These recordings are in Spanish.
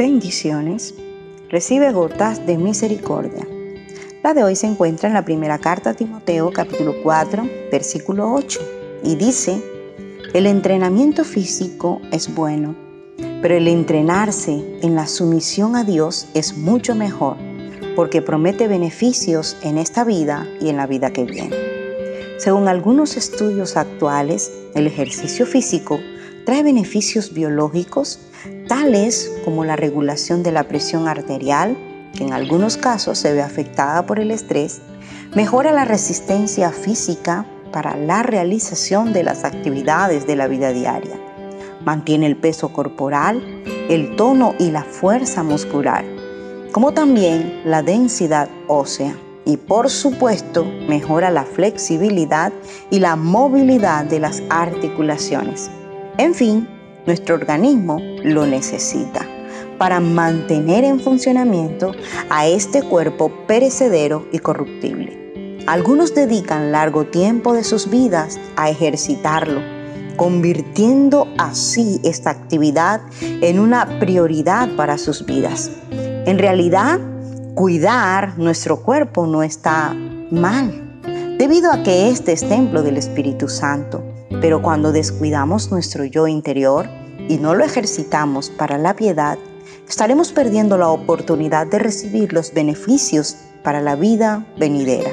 bendiciones, recibe gotas de misericordia. La de hoy se encuentra en la primera carta a Timoteo capítulo 4 versículo 8 y dice, el entrenamiento físico es bueno, pero el entrenarse en la sumisión a Dios es mucho mejor porque promete beneficios en esta vida y en la vida que viene. Según algunos estudios actuales, el ejercicio físico trae beneficios biológicos tales como la regulación de la presión arterial, que en algunos casos se ve afectada por el estrés, mejora la resistencia física para la realización de las actividades de la vida diaria, mantiene el peso corporal, el tono y la fuerza muscular, como también la densidad ósea y por supuesto mejora la flexibilidad y la movilidad de las articulaciones. En fin, nuestro organismo lo necesita para mantener en funcionamiento a este cuerpo perecedero y corruptible. Algunos dedican largo tiempo de sus vidas a ejercitarlo, convirtiendo así esta actividad en una prioridad para sus vidas. En realidad, cuidar nuestro cuerpo no está mal, debido a que este es templo del Espíritu Santo pero cuando descuidamos nuestro yo interior y no lo ejercitamos para la piedad, estaremos perdiendo la oportunidad de recibir los beneficios para la vida venidera,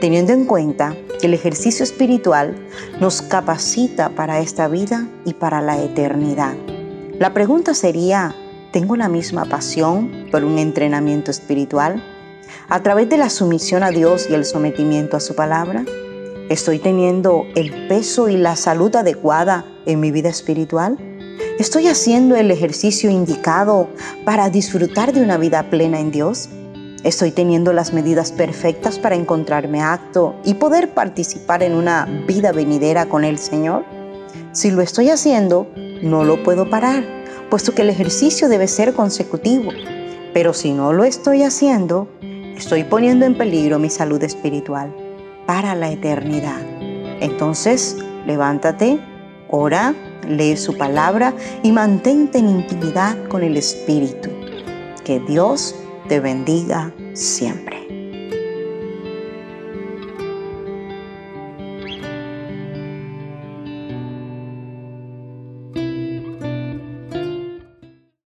teniendo en cuenta que el ejercicio espiritual nos capacita para esta vida y para la eternidad. La pregunta sería, ¿tengo la misma pasión por un entrenamiento espiritual? A través de la sumisión a Dios y el sometimiento a su palabra, ¿Estoy teniendo el peso y la salud adecuada en mi vida espiritual? ¿Estoy haciendo el ejercicio indicado para disfrutar de una vida plena en Dios? ¿Estoy teniendo las medidas perfectas para encontrarme acto y poder participar en una vida venidera con el Señor? Si lo estoy haciendo, no lo puedo parar, puesto que el ejercicio debe ser consecutivo. Pero si no lo estoy haciendo, estoy poniendo en peligro mi salud espiritual para la eternidad. Entonces, levántate, ora, lee su palabra y mantente en intimidad con el Espíritu. Que Dios te bendiga siempre.